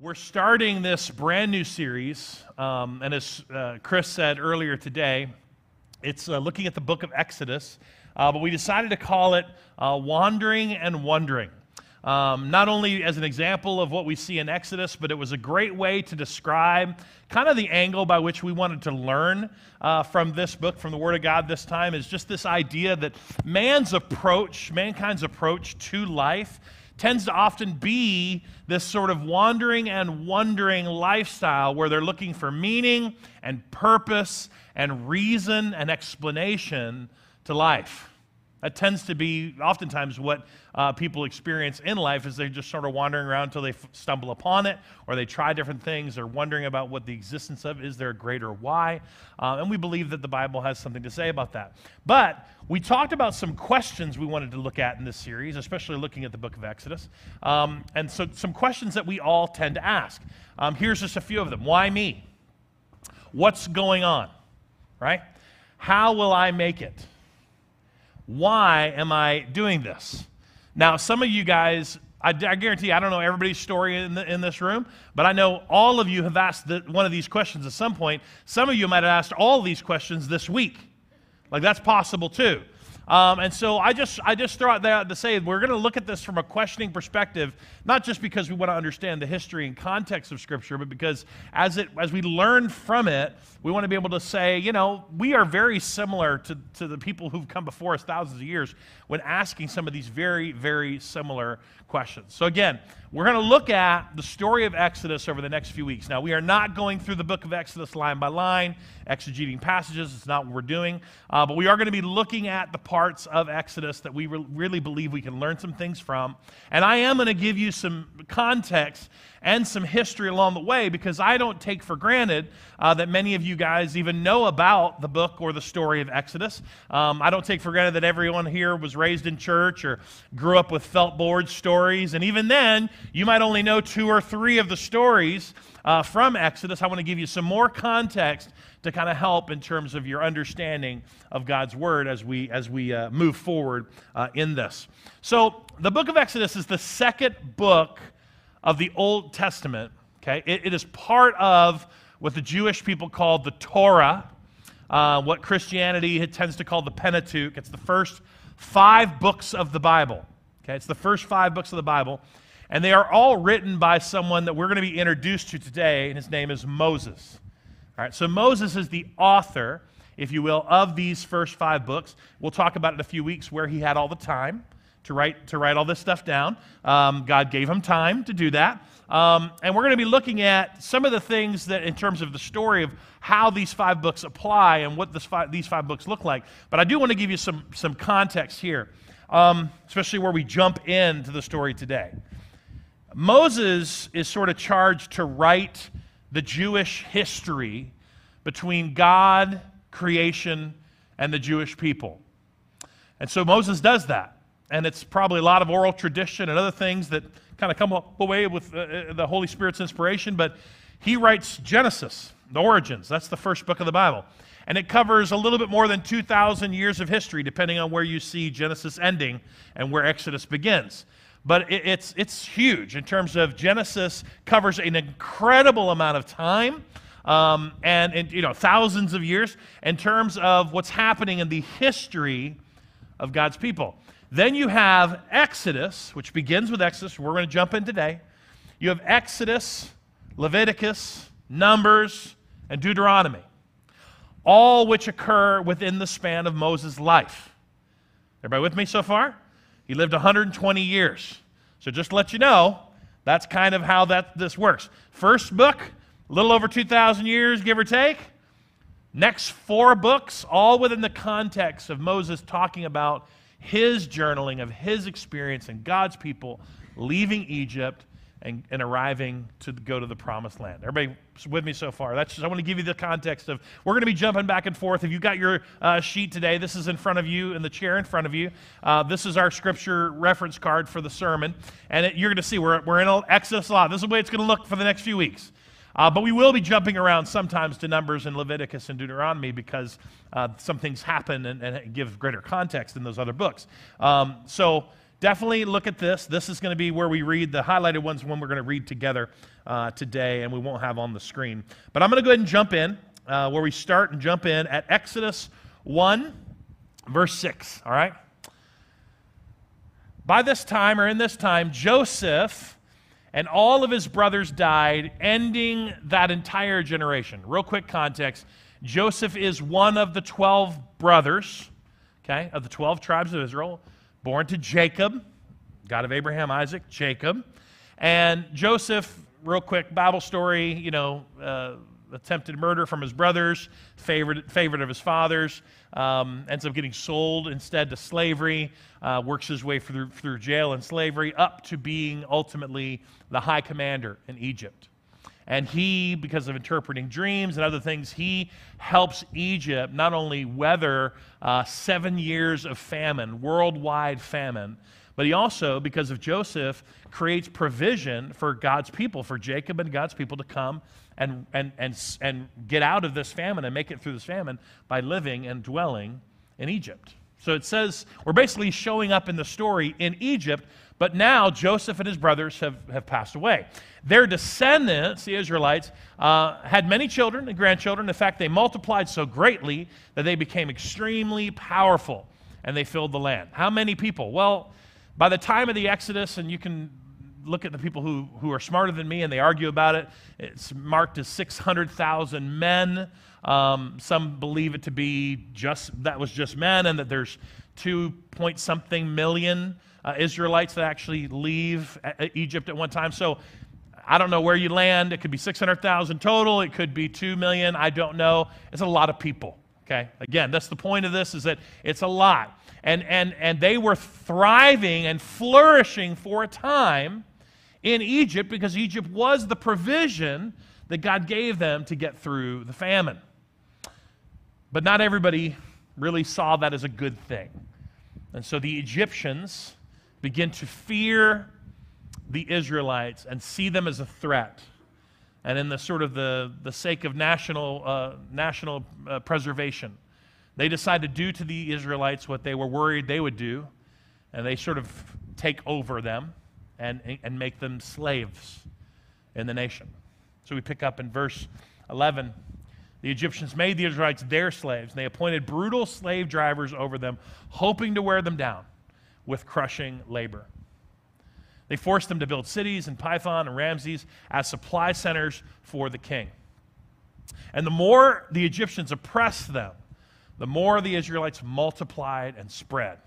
We're starting this brand new series, um, and as uh, Chris said earlier today, it's uh, looking at the book of Exodus, uh, but we decided to call it uh, Wandering and Wondering. Um, not only as an example of what we see in Exodus, but it was a great way to describe kind of the angle by which we wanted to learn uh, from this book, from the Word of God this time, is just this idea that man's approach, mankind's approach to life, tends to often be this sort of wandering and wondering lifestyle where they're looking for meaning and purpose and reason and explanation to life. That tends to be oftentimes what uh, people experience in life is they're just sort of wandering around until they f- stumble upon it or they try different things. They're wondering about what the existence of is there a greater why? Uh, and we believe that the Bible has something to say about that. But we talked about some questions we wanted to look at in this series, especially looking at the book of Exodus. Um, and so some questions that we all tend to ask. Um, here's just a few of them Why me? What's going on? Right? How will I make it? Why am I doing this? Now, some of you guys, I, I guarantee, I don't know everybody's story in, the, in this room, but I know all of you have asked the, one of these questions at some point. Some of you might have asked all these questions this week. Like, that's possible too. Um, and so I just, I just throw out that to say we're going to look at this from a questioning perspective, not just because we want to understand the history and context of Scripture, but because as, it, as we learn from it, we want to be able to say, you know, we are very similar to, to the people who've come before us thousands of years when asking some of these very, very similar questions. So, again, we're going to look at the story of Exodus over the next few weeks. Now, we are not going through the book of Exodus line by line, exegeting passages. It's not what we're doing. Uh, but we are going to be looking at the parts of Exodus that we re- really believe we can learn some things from. And I am going to give you some context and some history along the way because I don't take for granted uh, that many of you guys even know about the book or the story of Exodus. Um, I don't take for granted that everyone here was raised in church or grew up with felt board stories. And even then, you might only know two or three of the stories uh, from Exodus. I want to give you some more context to kind of help in terms of your understanding of God's word as we as we uh, move forward uh, in this. So, the book of Exodus is the second book of the Old Testament. Okay, it, it is part of what the Jewish people call the Torah, uh, what Christianity tends to call the Pentateuch. It's the first five books of the Bible. Okay, it's the first five books of the Bible, and they are all written by someone that we're going to be introduced to today, and his name is Moses. All right, so Moses is the author, if you will, of these first five books. We'll talk about it in a few weeks where he had all the time to write, to write all this stuff down. Um, God gave him time to do that. Um, and we're going to be looking at some of the things that, in terms of the story of how these five books apply and what these five books look like. But I do want to give you some, some context here, um, especially where we jump into the story today. Moses is sort of charged to write the Jewish history between God, creation, and the Jewish people. And so Moses does that and it's probably a lot of oral tradition and other things that kind of come away with uh, uh, the Holy Spirit's inspiration. But he writes Genesis, the origins. That's the first book of the Bible. And it covers a little bit more than 2,000 years of history, depending on where you see Genesis ending and where Exodus begins. But it, it's, it's huge in terms of Genesis covers an incredible amount of time. Um, and, and you know thousands of years in terms of what's happening in the history of God's people. Then you have Exodus, which begins with Exodus. We're going to jump in today. You have Exodus, Leviticus, Numbers, and Deuteronomy, all which occur within the span of Moses' life. Everybody with me so far? He lived 120 years. So just to let you know, that's kind of how that this works. First book, a little over 2,000 years, give or take. Next four books, all within the context of Moses talking about his journaling of his experience and God's people leaving Egypt and, and arriving to go to the promised land. Everybody with me so far? That's just, I want to give you the context of we're going to be jumping back and forth. If you got your uh, sheet today, this is in front of you in the chair in front of you. Uh, this is our scripture reference card for the sermon, and it, you're going to see we're, we're in Exodus a lot. This is the way it's going to look for the next few weeks. Uh, but we will be jumping around sometimes to Numbers and Leviticus and Deuteronomy because uh, some things happen and, and, give greater context in those other books. Um, so definitely look at this. This is going to be where we read the highlighted ones, when we're going to read together uh, today, and we won't have on the screen. But I'm going to go ahead and jump in uh, where we start and jump in at Exodus 1, verse 6. All right? By this time, or in this time, Joseph and all of his brothers died, ending that entire generation. Real quick context Joseph is one of the 12 brothers, okay, of the 12 tribes of Israel, born to Jacob, God of Abraham, Isaac, Jacob. And Joseph, real quick Bible story, you know, uh, attempted murder from his brothers, favorite, favorite of his fathers, um, ends up getting sold instead to slavery, uh, works his way through, through jail and slavery, up to being ultimately the high commander in Egypt. And he, because of interpreting dreams and other things, he helps Egypt not only weather uh, seven years of famine, worldwide famine, but he also, because of Joseph, creates provision for God's people, for Jacob and God's people to come and, and, and, and get out of this famine and make it through this famine by living and dwelling in Egypt. So it says we're basically showing up in the story in Egypt, but now Joseph and his brothers have, have passed away. Their descendants, the Israelites, uh, had many children and grandchildren. In fact, they multiplied so greatly that they became extremely powerful and they filled the land. How many people? Well, by the time of the Exodus, and you can look at the people who, who are smarter than me and they argue about it. It's marked as 600,000 men. Um, some believe it to be just that was just men, and that there's two point something million uh, Israelites that actually leave Egypt at one time. So I don't know where you land. It could be 600,000 total. It could be 2 million. I don't know. It's a lot of people. Okay. Again, that's the point of this is that it's a lot. And, and, and they were thriving and flourishing for a time in Egypt because Egypt was the provision that God gave them to get through the famine. But not everybody really saw that as a good thing. And so the Egyptians begin to fear the Israelites and see them as a threat. And in the sort of the, the sake of national, uh, national uh, preservation, they decide to do to the Israelites what they were worried they would do, and they sort of take over them and, and make them slaves in the nation. So we pick up in verse 11. The Egyptians made the Israelites their slaves, and they appointed brutal slave drivers over them, hoping to wear them down with crushing labor. They forced them to build cities in Pithom and Ramses as supply centers for the king. And the more the Egyptians oppressed them, the more the Israelites multiplied and spread,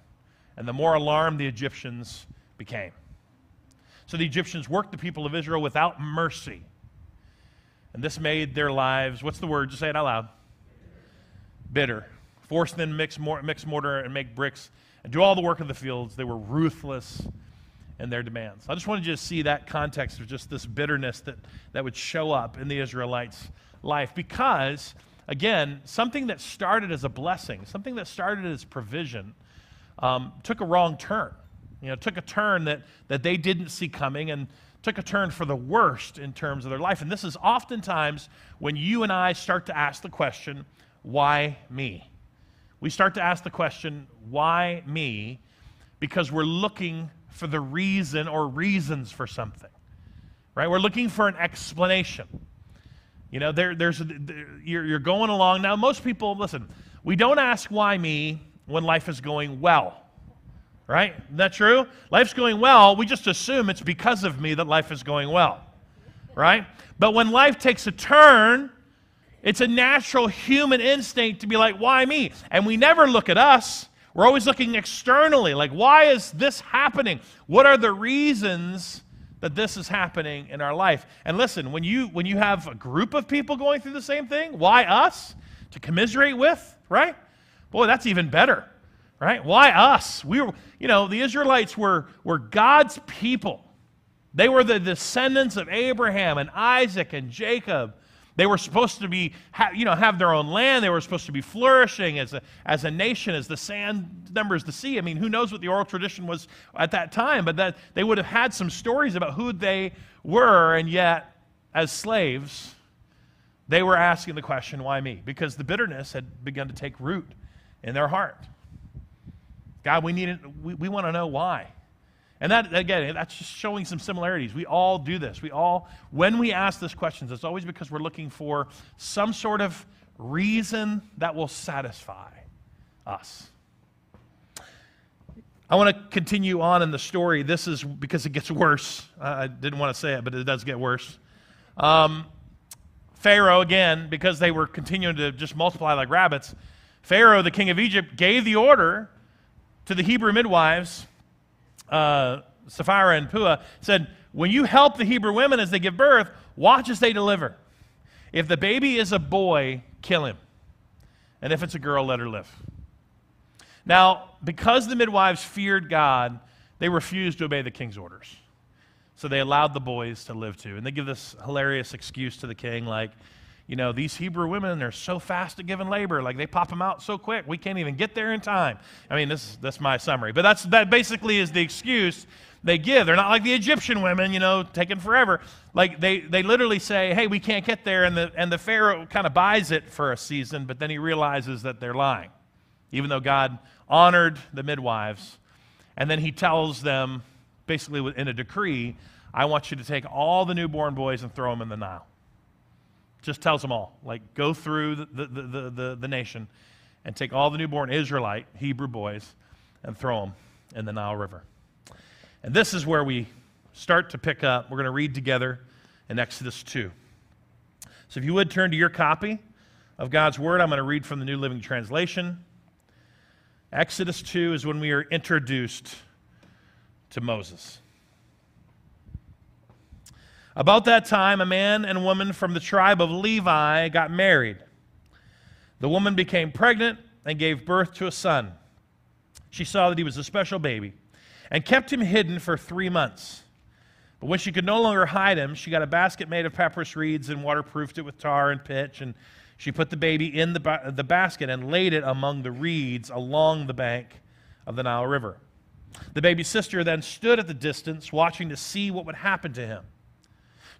and the more alarmed the Egyptians became. So the Egyptians worked the people of Israel without mercy. And this made their lives, what's the word? Just say it out loud. Bitter. Forced them to mix, mix mortar and make bricks and do all the work of the fields. They were ruthless in their demands. I just wanted you to see that context of just this bitterness that, that would show up in the Israelites' life. Because, again, something that started as a blessing, something that started as provision, um, took a wrong turn you know, took a turn that, that they didn't see coming and took a turn for the worst in terms of their life. And this is oftentimes when you and I start to ask the question, why me? We start to ask the question, why me? Because we're looking for the reason or reasons for something, right? We're looking for an explanation. You know, there, there's a, there, you're, you're going along. Now, most people, listen, we don't ask why me when life is going well right? Isn't that true? Life's going well, we just assume it's because of me that life is going well, right? But when life takes a turn, it's a natural human instinct to be like, why me? And we never look at us. We're always looking externally, like, why is this happening? What are the reasons that this is happening in our life? And listen, when you when you have a group of people going through the same thing, why us? To commiserate with, right? Boy, that's even better right? Why us? We were, you know, the Israelites were, were God's people. They were the descendants of Abraham and Isaac and Jacob. They were supposed to be, you know, have their own land. They were supposed to be flourishing as a, as a nation, as the sand numbers the sea. I mean, who knows what the oral tradition was at that time, but that they would have had some stories about who they were, and yet, as slaves, they were asking the question, why me? Because the bitterness had begun to take root in their heart. God, we need we, we want to know why. And that, again, that's just showing some similarities. We all do this. We all, when we ask these questions, it's always because we're looking for some sort of reason that will satisfy us. I want to continue on in the story. This is because it gets worse. I didn't want to say it, but it does get worse. Um, Pharaoh, again, because they were continuing to just multiply like rabbits, Pharaoh, the king of Egypt, gave the order to the Hebrew midwives uh, Shiphrah and Puah, said, When you help the Hebrew women as they give birth, watch as they deliver. If the baby is a boy, kill him. And if it's a girl, let her live. Now, because the midwives feared God, they refused to obey the king's orders. So they allowed the boys to live too. And they give this hilarious excuse to the king, like, you know, these Hebrew women, they're so fast at giving labor. Like they pop them out so quick, we can't even get there in time. I mean, this, that's my summary. But that's, that basically is the excuse they give. They're not like the Egyptian women, you know, taking forever. Like they, they literally say, hey, we can't get there. And the, and the Pharaoh kind of buys it for a season, but then he realizes that they're lying, even though God honored the midwives. And then he tells them, basically in a decree, I want you to take all the newborn boys and throw them in the Nile. Just tells them all, like, go through the, the, the, the, the nation and take all the newborn Israelite, Hebrew boys, and throw them in the Nile River. And this is where we start to pick up. We're going to read together in Exodus 2. So if you would turn to your copy of God's Word, I'm going to read from the New Living Translation. Exodus 2 is when we are introduced to Moses. About that time, a man and woman from the tribe of Levi got married. The woman became pregnant and gave birth to a son. She saw that he was a special baby and kept him hidden for three months. But when she could no longer hide him, she got a basket made of papyrus reeds and waterproofed it with tar and pitch. And she put the baby in the, ba- the basket and laid it among the reeds along the bank of the Nile River. The baby's sister then stood at the distance, watching to see what would happen to him.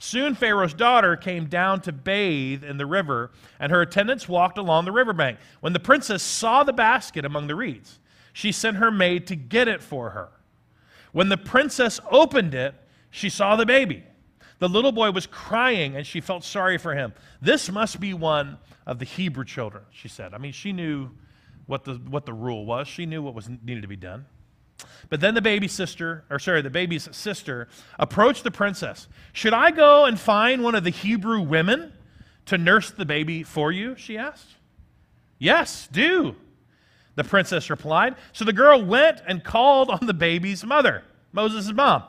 Soon Pharaoh's daughter came down to bathe in the river, and her attendants walked along the riverbank. When the princess saw the basket among the reeds, she sent her maid to get it for her. When the princess opened it, she saw the baby. The little boy was crying, and she felt sorry for him. This must be one of the Hebrew children, she said. I mean, she knew what the, what the rule was, she knew what was needed to be done. But then the baby sister, or sorry, the baby's sister approached the princess. Should I go and find one of the Hebrew women to nurse the baby for you? She asked. Yes, do, the princess replied. So the girl went and called on the baby's mother, Moses' mom.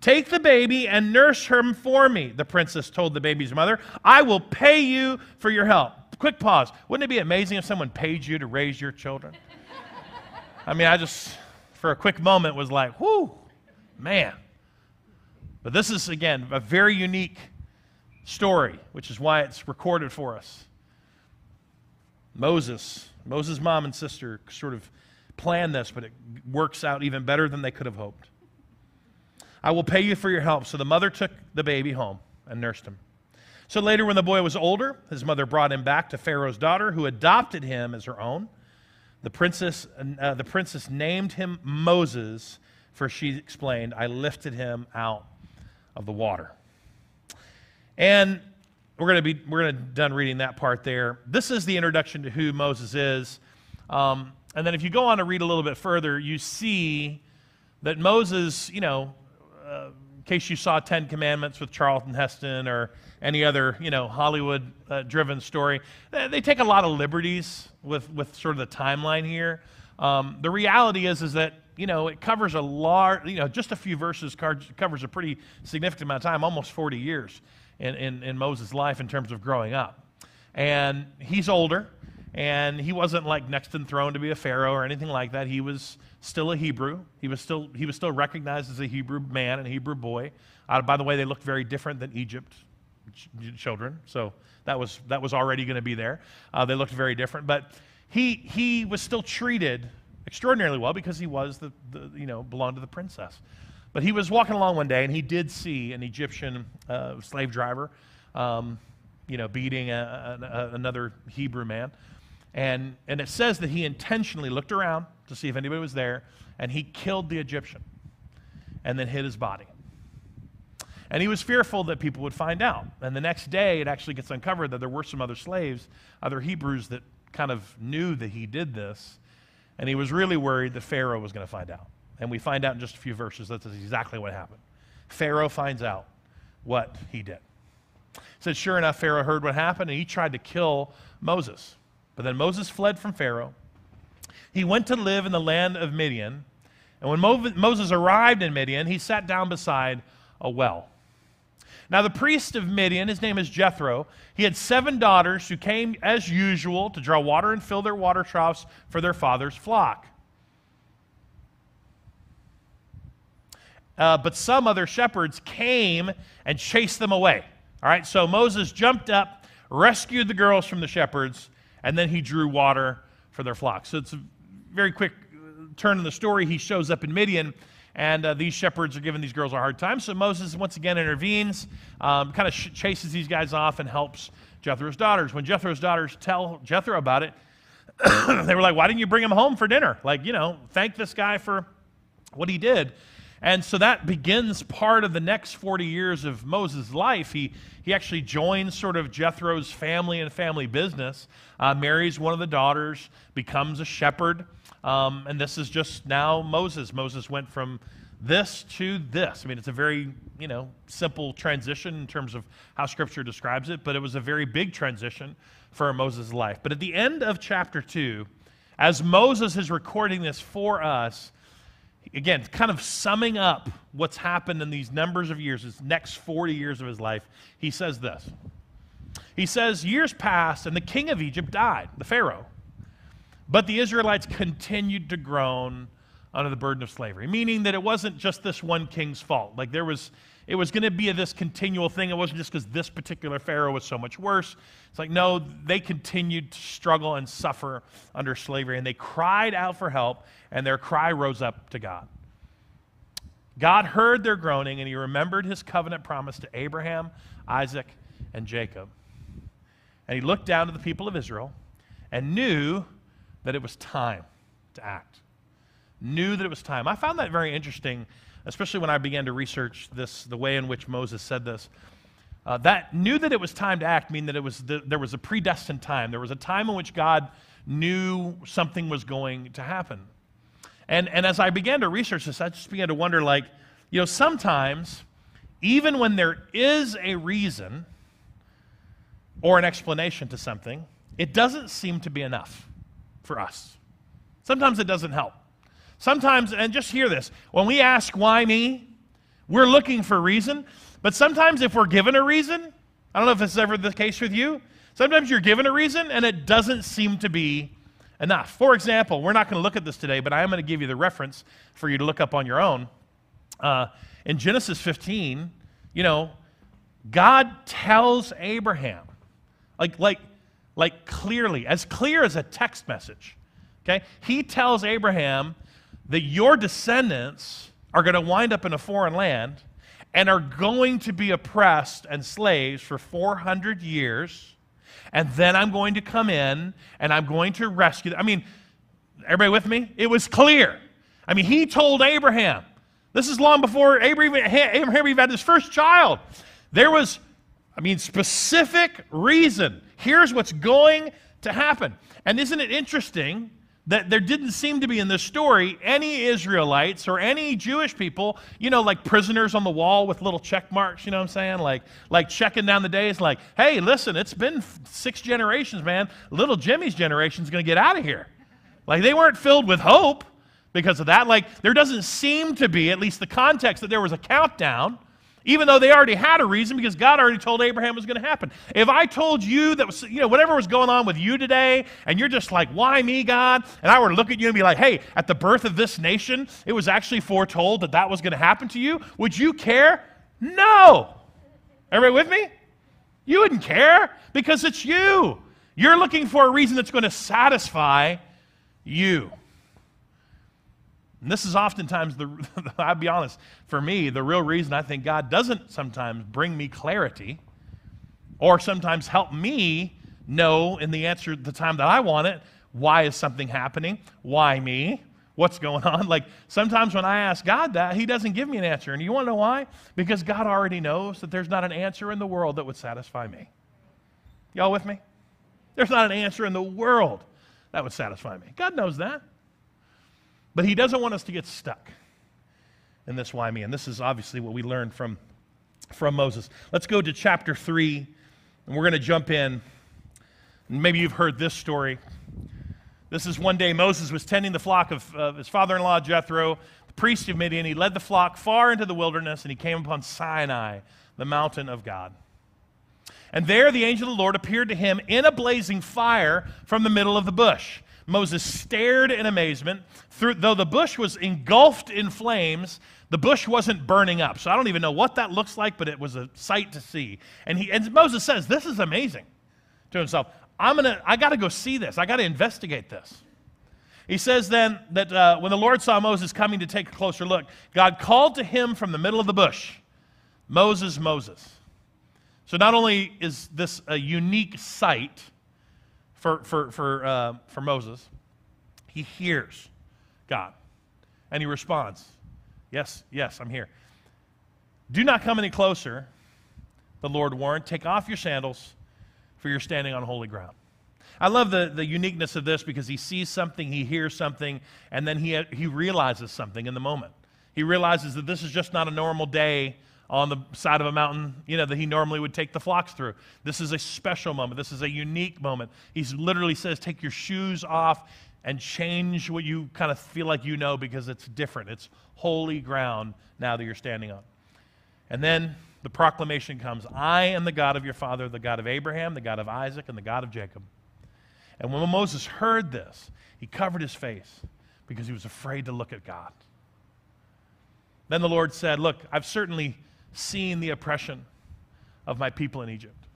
Take the baby and nurse him for me, the princess told the baby's mother. I will pay you for your help. Quick pause. Wouldn't it be amazing if someone paid you to raise your children? I mean, I just for a quick moment was like, whoo, man. But this is, again, a very unique story, which is why it's recorded for us. Moses, Moses' mom and sister sort of planned this, but it works out even better than they could have hoped. I will pay you for your help. So the mother took the baby home and nursed him. So later, when the boy was older, his mother brought him back to Pharaoh's daughter, who adopted him as her own. The princess, uh, the princess named him Moses, for she explained, I lifted him out of the water. And we're going to be we're going to done reading that part there. This is the introduction to who Moses is. Um, and then if you go on to read a little bit further, you see that Moses, you know, uh, in case you saw Ten Commandments with Charlton Heston or any other, you know, Hollywood-driven uh, story. They take a lot of liberties with, with sort of the timeline here. Um, the reality is, is that you know it covers a large, you know, just a few verses covers a pretty significant amount of time, almost 40 years in, in, in Moses' life in terms of growing up. And he's older, and he wasn't like next in throne to be a pharaoh or anything like that. He was still a Hebrew. He was still he was still recognized as a Hebrew man and a Hebrew boy. Uh, by the way, they looked very different than Egypt children, so that was, that was already going to be there. Uh, they looked very different, but he, he was still treated extraordinarily well because he was the, the, you know, belonged to the princess. But he was walking along one day and he did see an Egyptian uh, slave driver, um, you know, beating a, a, another Hebrew man. And, and it says that he intentionally looked around to see if anybody was there and he killed the Egyptian. and then hid his body. And he was fearful that people would find out. And the next day, it actually gets uncovered that there were some other slaves, other Hebrews, that kind of knew that he did this. And he was really worried that Pharaoh was going to find out. And we find out in just a few verses that's exactly what happened. Pharaoh finds out what he did. It said, sure enough, Pharaoh heard what happened and he tried to kill Moses. But then Moses fled from Pharaoh. He went to live in the land of Midian. And when Mo- Moses arrived in Midian, he sat down beside a well. Now, the priest of Midian, his name is Jethro, he had seven daughters who came as usual to draw water and fill their water troughs for their father's flock. Uh, but some other shepherds came and chased them away. All right, so Moses jumped up, rescued the girls from the shepherds, and then he drew water for their flock. So it's a very quick turn in the story. He shows up in Midian and uh, these shepherds are giving these girls a hard time. So Moses once again intervenes, um, kind of sh- chases these guys off, and helps Jethro's daughters. When Jethro's daughters tell Jethro about it, they were like, Why didn't you bring him home for dinner? Like, you know, thank this guy for what he did. And so that begins part of the next 40 years of Moses' life. He, he actually joins sort of Jethro's family and family business, uh, marries one of the daughters, becomes a shepherd. Um, and this is just now Moses. Moses went from this to this. I mean, it's a very, you know, simple transition in terms of how Scripture describes it, but it was a very big transition for Moses' life. But at the end of chapter 2, as Moses is recording this for us, again, kind of summing up what's happened in these numbers of years, his next 40 years of his life, he says this. He says, Years passed, and the king of Egypt died, the Pharaoh. But the Israelites continued to groan under the burden of slavery, meaning that it wasn't just this one king's fault. Like there was, it was going to be this continual thing. It wasn't just because this particular Pharaoh was so much worse. It's like, no, they continued to struggle and suffer under slavery, and they cried out for help, and their cry rose up to God. God heard their groaning, and he remembered his covenant promise to Abraham, Isaac, and Jacob. And he looked down to the people of Israel and knew that it was time to act. Knew that it was time. I found that very interesting, especially when I began to research this, the way in which Moses said this. Uh, that knew that it was time to act mean that it was the, there was a predestined time. There was a time in which God knew something was going to happen. And, and as I began to research this, I just began to wonder like, you know, sometimes, even when there is a reason or an explanation to something, it doesn't seem to be enough for us. Sometimes it doesn't help. Sometimes, and just hear this when we ask, why me? We're looking for reason. But sometimes, if we're given a reason, I don't know if this is ever the case with you, sometimes you're given a reason and it doesn't seem to be enough. For example, we're not going to look at this today, but I am going to give you the reference for you to look up on your own. Uh, in Genesis 15, you know, God tells Abraham, like, like like clearly, as clear as a text message. Okay? He tells Abraham that your descendants are going to wind up in a foreign land and are going to be oppressed and slaves for 400 years. And then I'm going to come in and I'm going to rescue them. I mean, everybody with me? It was clear. I mean, he told Abraham, this is long before Abraham, Abraham even had his first child. There was, I mean, specific reason Here's what's going to happen. And isn't it interesting that there didn't seem to be in this story any Israelites or any Jewish people, you know, like prisoners on the wall with little check marks, you know what I'm saying? Like, like checking down the days, like, hey, listen, it's been six generations, man. Little Jimmy's generation is going to get out of here. Like, they weren't filled with hope because of that. Like, there doesn't seem to be, at least the context, that there was a countdown even though they already had a reason because God already told Abraham was going to happen. If I told you that was, you know, whatever was going on with you today, and you're just like, why me, God? And I were to look at you and be like, hey, at the birth of this nation, it was actually foretold that that was going to happen to you, would you care? No. Everybody with me? You wouldn't care because it's you. You're looking for a reason that's going to satisfy you. And this is oftentimes the, I'll be honest, for me, the real reason I think God doesn't sometimes bring me clarity or sometimes help me know in the answer the time that I want it why is something happening? Why me? what's going on. Like sometimes when I ask God that, He doesn't give me an answer. And you want to know why? Because God already knows that there's not an answer in the world that would satisfy me. Y'all with me? There's not an answer in the world that would satisfy me. God knows that. But He doesn't want us to get stuck in this why me. And this is obviously what we learned from, from Moses. Let's go to chapter 3, and we're going to jump in. Maybe you've heard this story. This is one day Moses was tending the flock of, of his father in law Jethro, the priest of Midian. He led the flock far into the wilderness, and he came upon Sinai, the mountain of God. And there the angel of the Lord appeared to him in a blazing fire from the middle of the bush. Moses stared in amazement. Through, though the bush was engulfed in flames, the bush wasn't burning up. So I don't even know what that looks like, but it was a sight to see. And, he, and Moses says, This is amazing to himself. I'm gonna, I got to go see this. I got to investigate this. He says then that uh, when the Lord saw Moses coming to take a closer look, God called to him from the middle of the bush, Moses, Moses. So not only is this a unique sight for, for, for, uh, for Moses, he hears God and he responds, Yes, yes, I'm here. Do not come any closer, the Lord warned. Take off your sandals for you're standing on holy ground. I love the, the uniqueness of this because he sees something, he hears something, and then he, he realizes something in the moment. He realizes that this is just not a normal day on the side of a mountain, you know, that he normally would take the flocks through. This is a special moment. This is a unique moment. He literally says, Take your shoes off and change what you kind of feel like you know because it's different. It's holy ground now that you're standing on. And then the proclamation comes I am the God of your father, the God of Abraham, the God of Isaac, and the God of Jacob. And when Moses heard this, he covered his face because he was afraid to look at God. Then the Lord said, Look, I've certainly seen the oppression of my people in Egypt.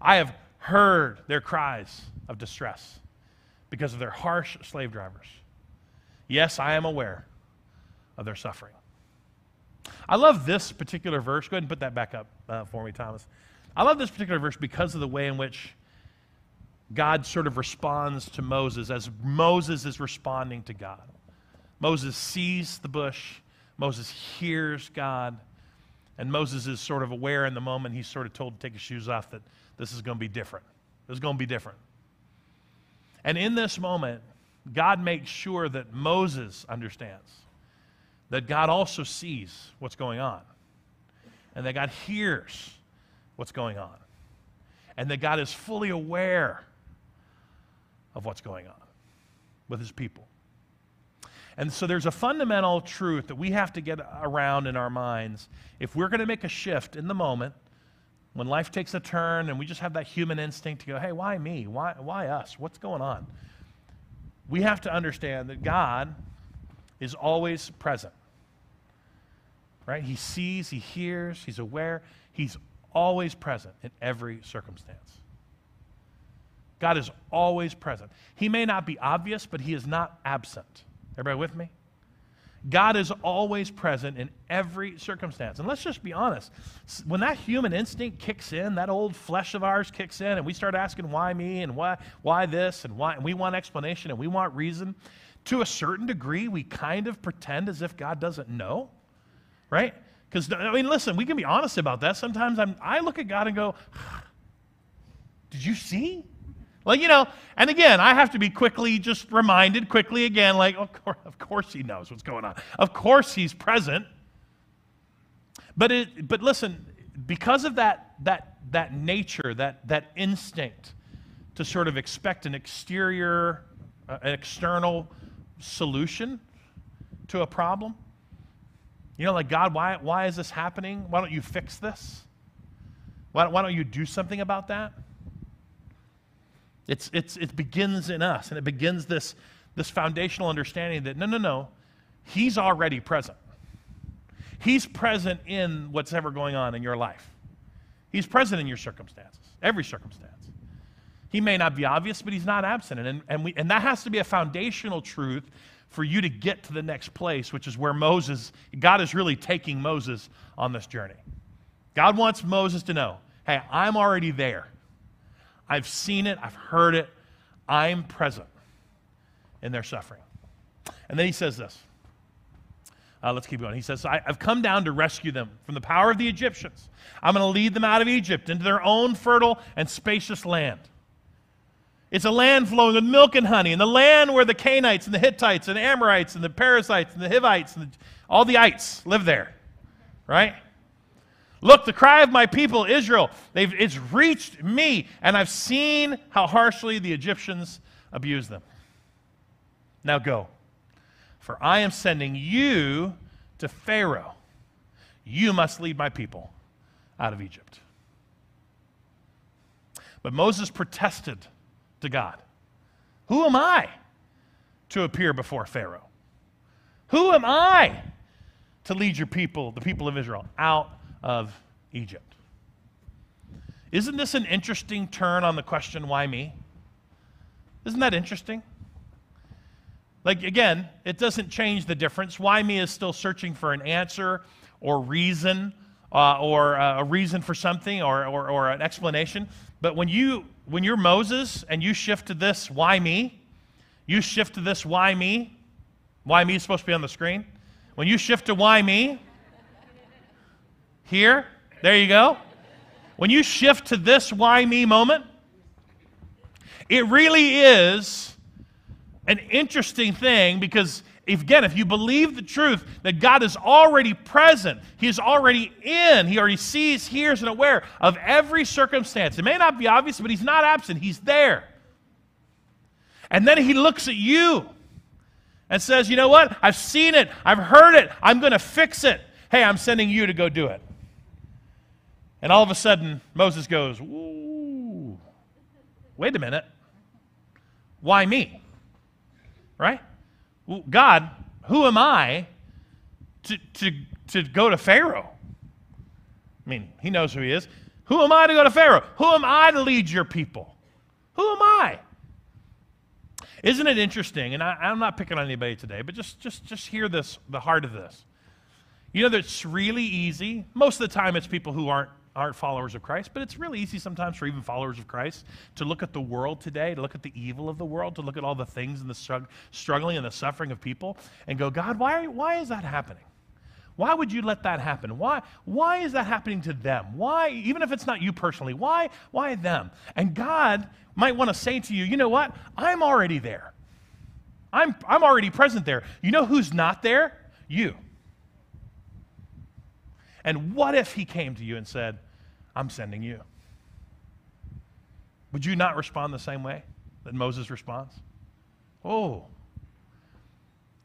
I have heard their cries of distress because of their harsh slave drivers. Yes, I am aware of their suffering. I love this particular verse. Go ahead and put that back up uh, for me, Thomas. I love this particular verse because of the way in which God sort of responds to Moses as Moses is responding to God. Moses sees the bush, Moses hears God, and Moses is sort of aware in the moment he's sort of told to take his shoes off that this is going to be different. This is going to be different. And in this moment, God makes sure that Moses understands that God also sees what's going on, and that God hears what's going on, and that God is fully aware of what's going on with his people. And so there's a fundamental truth that we have to get around in our minds. If we're going to make a shift in the moment, when life takes a turn and we just have that human instinct to go, hey, why me? Why, why us? What's going on? We have to understand that God is always present. Right? He sees, he hears, he's aware. He's always present in every circumstance. God is always present. He may not be obvious, but he is not absent. Everybody with me? God is always present in every circumstance. And let's just be honest. When that human instinct kicks in, that old flesh of ours kicks in, and we start asking why me and why, why this and why, and we want explanation and we want reason, to a certain degree, we kind of pretend as if God doesn't know, right? Because, I mean, listen, we can be honest about that. Sometimes I'm, I look at God and go, Did you see? Like, you know, and again, I have to be quickly just reminded, quickly again, like, of course, of course he knows what's going on. Of course he's present. But, it, but listen, because of that, that, that nature, that, that instinct to sort of expect an exterior, uh, an external solution to a problem, you know, like, God, why, why is this happening? Why don't you fix this? Why, why don't you do something about that? It's, it's, it begins in us, and it begins this, this foundational understanding that no, no, no, He's already present. He's present in what's ever going on in your life. He's present in your circumstances, every circumstance. He may not be obvious, but He's not absent. And, and, we, and that has to be a foundational truth for you to get to the next place, which is where Moses, God is really taking Moses on this journey. God wants Moses to know hey, I'm already there. I've seen it, I've heard it. I'm present in their suffering. And then he says this. Uh, let's keep going. He says, I, have come down to rescue them from the power of the Egyptians. I'm going to lead them out of Egypt into their own fertile and spacious land. It's a land flowing with milk and honey, and the land where the Canaanites and the Hittites and the Amorites and the Perizzites and the Hivites and the, all the ites live there, right? Look, the cry of my people, Israel, it's reached me, and I've seen how harshly the Egyptians abuse them. Now go, for I am sending you to Pharaoh. You must lead my people out of Egypt. But Moses protested to God Who am I to appear before Pharaoh? Who am I to lead your people, the people of Israel, out of Egypt. Isn't this an interesting turn on the question, why me? Isn't that interesting? Like, again, it doesn't change the difference. Why me is still searching for an answer or reason uh, or uh, a reason for something or, or, or an explanation. But when, you, when you're Moses and you shift to this, why me? You shift to this, why me? Why me is supposed to be on the screen. When you shift to why me, here, there you go. When you shift to this why me moment, it really is an interesting thing because if, again, if you believe the truth that God is already present, He is already in, He already sees, hears, and aware of every circumstance. It may not be obvious, but He's not absent, He's there. And then He looks at you and says, You know what? I've seen it, I've heard it, I'm going to fix it. Hey, I'm sending you to go do it. And all of a sudden, Moses goes, Ooh, wait a minute. Why me? Right? God, who am I to, to, to go to Pharaoh? I mean, he knows who he is. Who am I to go to Pharaoh? Who am I to lead your people? Who am I? Isn't it interesting? And I, am not picking on anybody today, but just, just, just hear this, the heart of this. You know that it's really easy. Most of the time, it's people who aren't aren't followers of Christ, but it's really easy sometimes for even followers of Christ to look at the world today, to look at the evil of the world, to look at all the things and the strugg- struggling and the suffering of people, and go, God, why, why is that happening? Why would you let that happen? Why, why is that happening to them? Why, even if it's not you personally, why, why them? And God might want to say to you, you know what? I'm already there. I'm, I'm already present there. You know who's not there? You. And what if he came to you and said, I'm sending you? Would you not respond the same way that Moses responds? Oh.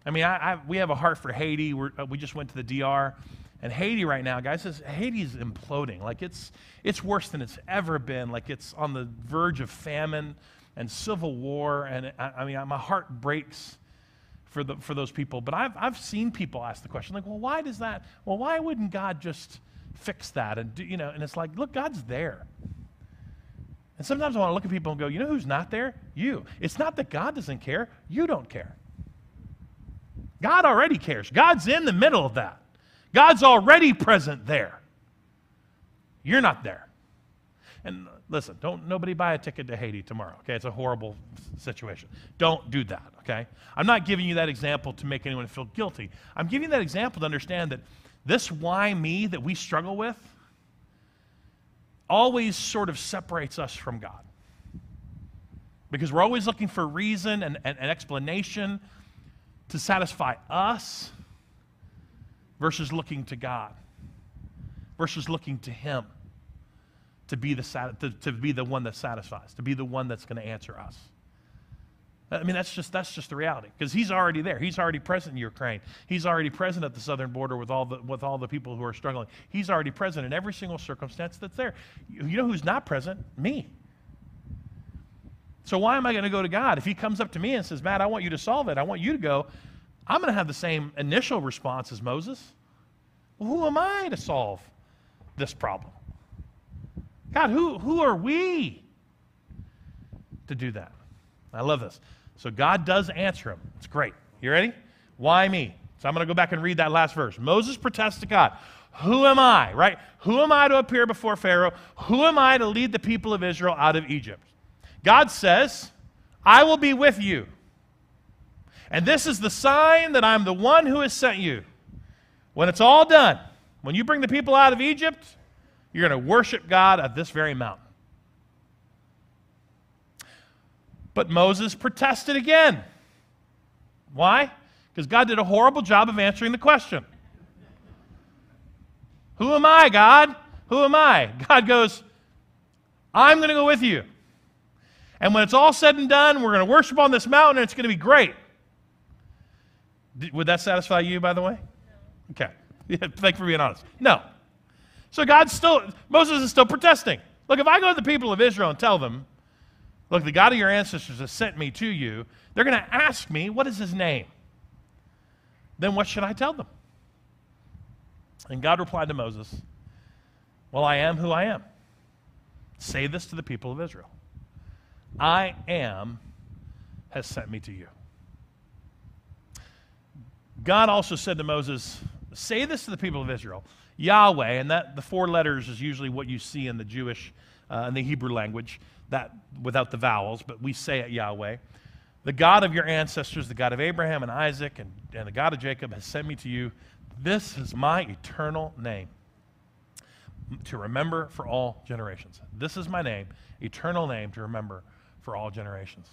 I mean, I, I, we have a heart for Haiti. We're, uh, we just went to the DR. And Haiti right now, guys, is, Haiti's imploding. Like it's, it's worse than it's ever been. Like it's on the verge of famine and civil war. And I, I mean, my heart breaks for, the, for those people. But I've, I've seen people ask the question, like, well, why does that? Well, why wouldn't God just fix that? And, do, you know, and it's like, look, God's there. And sometimes I want to look at people and go, you know who's not there? You. It's not that God doesn't care, you don't care. God already cares. God's in the middle of that. God's already present there. You're not there. And listen, don't nobody buy a ticket to Haiti tomorrow, okay? It's a horrible situation. Don't do that, okay? I'm not giving you that example to make anyone feel guilty. I'm giving you that example to understand that this why me that we struggle with always sort of separates us from God. Because we're always looking for reason and, and, and explanation to satisfy us versus looking to God, versus looking to Him to be the, to, to be the one that satisfies, to be the one that's going to answer us. I mean, that's just, that's just the reality because he's already there. He's already present in Ukraine. He's already present at the southern border with all the, with all the people who are struggling. He's already present in every single circumstance that's there. You know who's not present? Me. So why am I going to go to God? If he comes up to me and says, Matt, I want you to solve it, I want you to go, I'm going to have the same initial response as Moses. Well, who am I to solve this problem? God, who, who are we to do that? I love this. So God does answer him. It's great. You ready? Why me? So I'm going to go back and read that last verse. Moses protests to God. Who am I, right? Who am I to appear before Pharaoh? Who am I to lead the people of Israel out of Egypt? God says, I will be with you. And this is the sign that I'm the one who has sent you. When it's all done, when you bring the people out of Egypt, you're going to worship God at this very mountain. But Moses protested again. Why? Because God did a horrible job of answering the question. Who am I, God? Who am I? God goes, I'm going to go with you. And when it's all said and done, we're going to worship on this mountain and it's going to be great. Would that satisfy you, by the way? Okay. Yeah, thank you for being honest. No. So God's still, Moses is still protesting. Look, if I go to the people of Israel and tell them, look, the God of your ancestors has sent me to you, they're going to ask me, what is his name? Then what should I tell them? And God replied to Moses, Well, I am who I am. Say this to the people of Israel I am has sent me to you. God also said to Moses, Say this to the people of Israel Yahweh, and that the four letters is usually what you see in the Jewish uh, in the Hebrew language, that without the vowels, but we say it Yahweh. The God of your ancestors, the God of Abraham and Isaac and, and the God of Jacob, has sent me to you. This is my eternal name to remember for all generations. This is my name, eternal name to remember for all generations.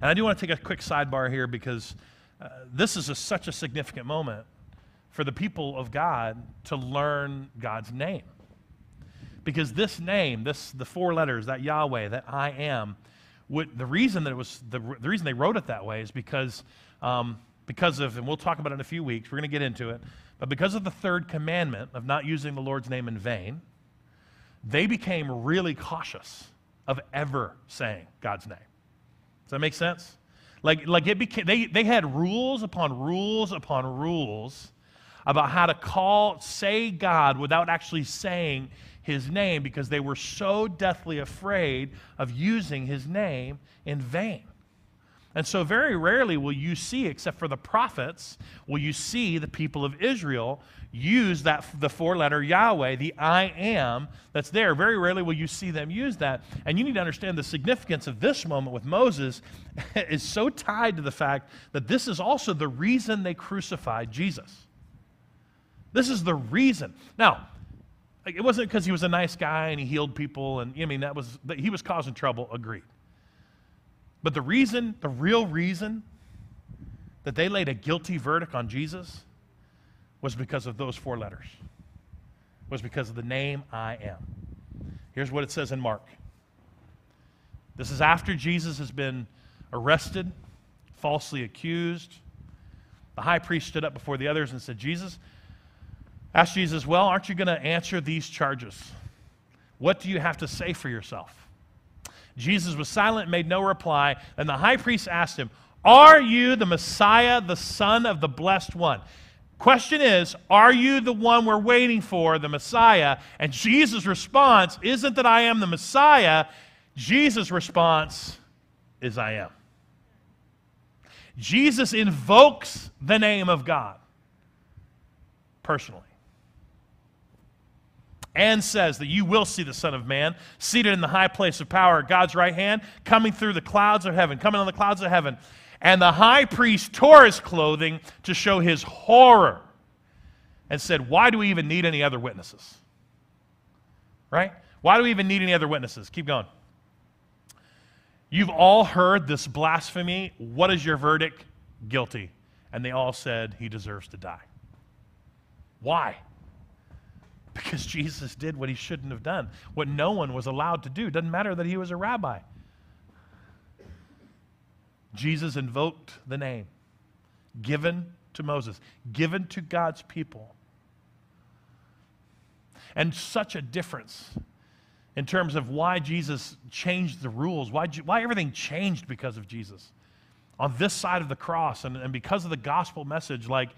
And I do want to take a quick sidebar here because uh, this is a, such a significant moment for the people of God to learn God's name. Because this name, this the four letters, that Yahweh, that I am, would, the reason that it was the, the reason they wrote it that way is because um, because of and we'll talk about it in a few weeks. We're going to get into it, but because of the third commandment of not using the Lord's name in vain, they became really cautious of ever saying God's name. Does that make sense? Like, like it became, they, they had rules upon rules upon rules about how to call, say God without actually saying his name because they were so deathly afraid of using his name in vain. And so, very rarely will you see, except for the prophets, will you see the people of Israel use that the four-letter Yahweh, the I am that's there. Very rarely will you see them use that. And you need to understand the significance of this moment with Moses is so tied to the fact that this is also the reason they crucified Jesus. This is the reason. Now, it wasn't because he was a nice guy and he healed people, and I mean, that was, he was causing trouble, agreed. But the reason, the real reason that they laid a guilty verdict on Jesus was because of those four letters, was because of the name I am. Here's what it says in Mark. This is after Jesus has been arrested, falsely accused. The high priest stood up before the others and said, Jesus, Ask Jesus, Well, aren't you going to answer these charges? What do you have to say for yourself? Jesus was silent made no reply. And the high priest asked him, Are you the Messiah, the Son of the Blessed One? Question is, are you the one we're waiting for, the Messiah? And Jesus' response isn't that I am the Messiah. Jesus' response is I am. Jesus invokes the name of God personally and says that you will see the Son of Man seated in the high place of power at God's right hand, coming through the clouds of heaven, coming on the clouds of heaven. And the high priest tore his clothing to show his horror and said, Why do we even need any other witnesses? Right? Why do we even need any other witnesses? Keep going. You've all heard this blasphemy. What is your verdict? Guilty. And they all said, He deserves to die. Why? Because Jesus did what he shouldn't have done, what no one was allowed to do. Doesn't matter that he was a rabbi. Jesus invoked the name given to Moses, given to God's people. And such a difference in terms of why Jesus changed the rules, why, why everything changed because of Jesus. On this side of the cross, and, and because of the gospel message, like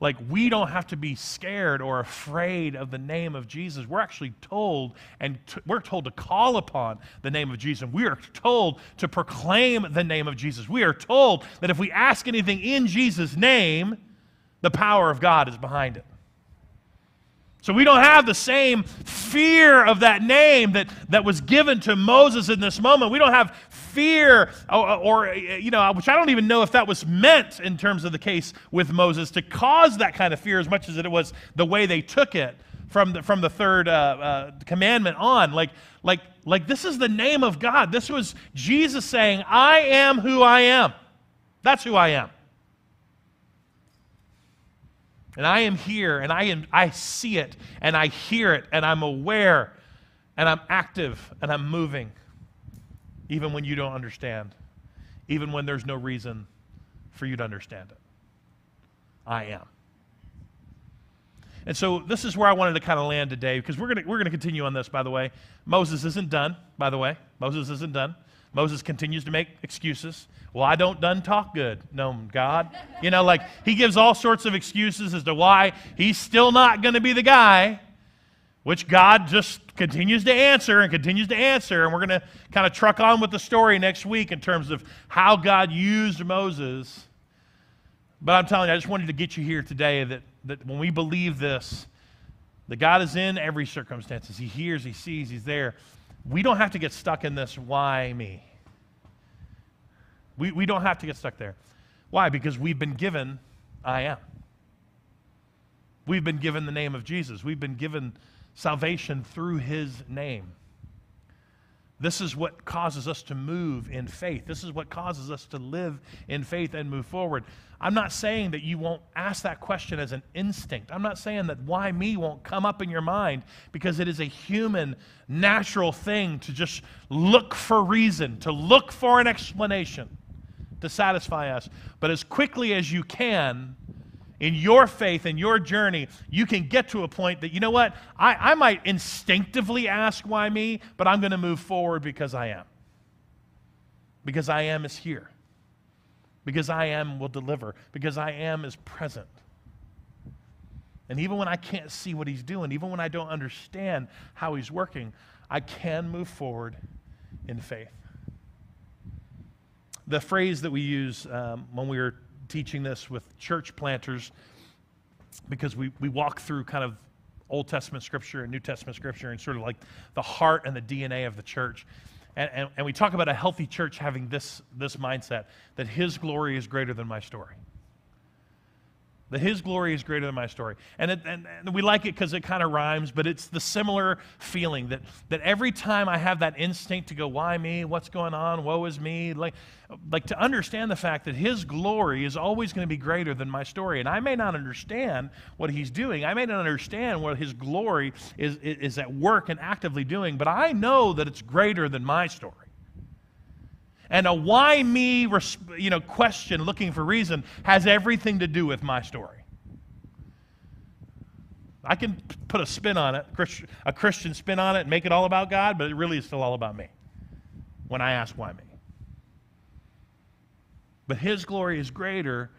like we don't have to be scared or afraid of the name of Jesus. We're actually told, and t- we're told to call upon the name of Jesus. We are told to proclaim the name of Jesus. We are told that if we ask anything in Jesus' name, the power of God is behind it. So we don't have the same fear of that name that, that was given to Moses in this moment. We don't have fear, or, or, you know, which I don't even know if that was meant in terms of the case with Moses to cause that kind of fear as much as it was the way they took it from the, from the third uh, uh, commandment on. Like, like, like this is the name of God. This was Jesus saying, I am who I am. That's who I am. And I am here and I, am, I see it and I hear it and I'm aware and I'm active and I'm moving, even when you don't understand, even when there's no reason for you to understand it. I am. And so this is where I wanted to kind of land today because we're going we're to continue on this, by the way. Moses isn't done, by the way. Moses isn't done. Moses continues to make excuses. Well, I don't done talk good. No, God. You know, like he gives all sorts of excuses as to why he's still not going to be the guy, which God just continues to answer and continues to answer. And we're going to kind of truck on with the story next week in terms of how God used Moses. But I'm telling you, I just wanted to get you here today that that when we believe this, that God is in every circumstances. He hears, He sees, He's there. We don't have to get stuck in this, why me? We, we don't have to get stuck there. Why? Because we've been given, I am. We've been given the name of Jesus. We've been given salvation through His name. This is what causes us to move in faith. This is what causes us to live in faith and move forward. I'm not saying that you won't ask that question as an instinct. I'm not saying that why me won't come up in your mind because it is a human, natural thing to just look for reason, to look for an explanation to satisfy us. But as quickly as you can, in your faith and your journey, you can get to a point that, you know what, I, I might instinctively ask why me, but I'm going to move forward because I am. Because I am is here. Because I am will deliver. Because I am is present. And even when I can't see what he's doing, even when I don't understand how he's working, I can move forward in faith. The phrase that we use um, when we were teaching this with church planters because we, we walk through kind of Old Testament scripture and New Testament scripture and sort of like the heart and the DNA of the church. And, and, and we talk about a healthy church having this, this mindset that his glory is greater than my story that his glory is greater than my story. And, it, and, and we like it because it kind of rhymes, but it's the similar feeling that, that every time I have that instinct to go, why me? What's going on? Woe is me? Like, like to understand the fact that his glory is always going to be greater than my story. And I may not understand what he's doing. I may not understand what his glory is, is at work and actively doing, but I know that it's greater than my story. And a why me you know, question looking for reason has everything to do with my story. I can put a spin on it, a Christian spin on it, and make it all about God, but it really is still all about me when I ask why me. But His glory is greater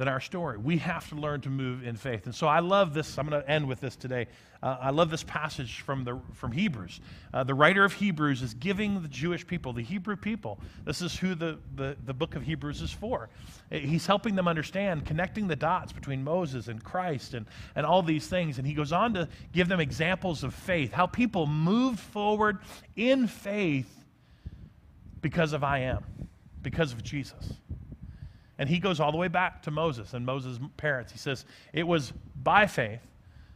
than our story. We have to learn to move in faith. And so I love this. I'm going to end with this today. Uh, I love this passage from, the, from Hebrews. Uh, the writer of Hebrews is giving the Jewish people, the Hebrew people, this is who the, the, the book of Hebrews is for. He's helping them understand, connecting the dots between Moses and Christ and, and all these things. And he goes on to give them examples of faith, how people moved forward in faith because of I am, because of Jesus. And he goes all the way back to Moses and Moses' parents. He says, It was by faith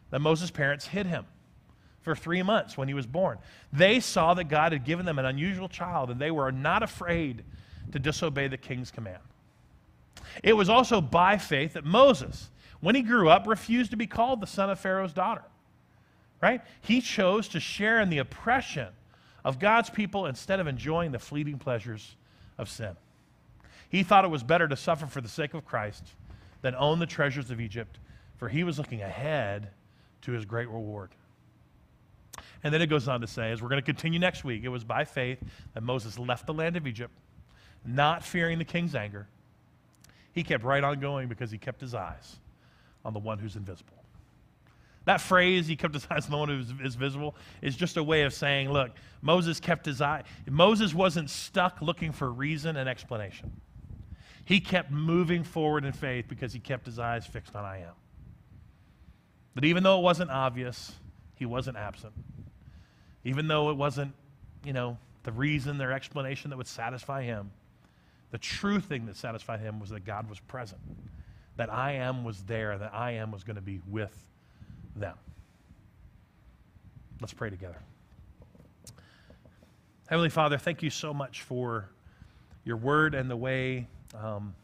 that Moses' parents hid him for three months when he was born. They saw that God had given them an unusual child, and they were not afraid to disobey the king's command. It was also by faith that Moses, when he grew up, refused to be called the son of Pharaoh's daughter. Right? He chose to share in the oppression of God's people instead of enjoying the fleeting pleasures of sin. He thought it was better to suffer for the sake of Christ than own the treasures of Egypt, for he was looking ahead to his great reward. And then it goes on to say, as we're going to continue next week, it was by faith that Moses left the land of Egypt, not fearing the king's anger. He kept right on going because he kept his eyes on the one who's invisible. That phrase, he kept his eyes on the one who is visible, is just a way of saying, look, Moses kept his eye. Moses wasn't stuck looking for reason and explanation. He kept moving forward in faith because he kept his eyes fixed on I am. That even though it wasn't obvious, he wasn't absent. Even though it wasn't, you know, the reason, their explanation that would satisfy him, the true thing that satisfied him was that God was present, that I am was there, that I am was going to be with them. Let's pray together. Heavenly Father, thank you so much for your word and the way um,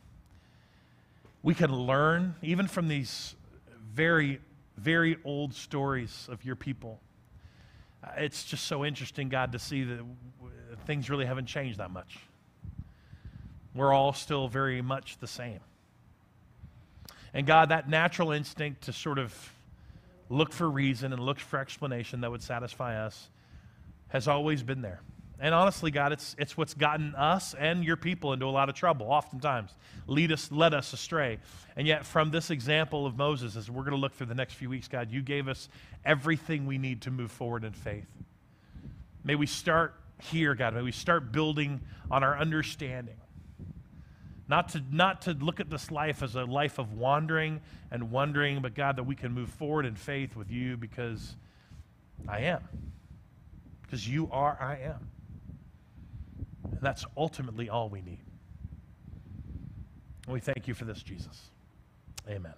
we can learn, even from these very, very old stories of your people. Uh, it's just so interesting, God, to see that things really haven't changed that much. We're all still very much the same. And God, that natural instinct to sort of look for reason and look for explanation that would satisfy us has always been there. And honestly, God, it's, it's what's gotten us and your people into a lot of trouble, oftentimes. Lead us, led us astray. And yet, from this example of Moses, as we're going to look through the next few weeks, God, you gave us everything we need to move forward in faith. May we start here, God. May we start building on our understanding. Not to, not to look at this life as a life of wandering and wondering, but God, that we can move forward in faith with you because I am. Because you are, I am. That's ultimately all we need. We thank you for this, Jesus. Amen.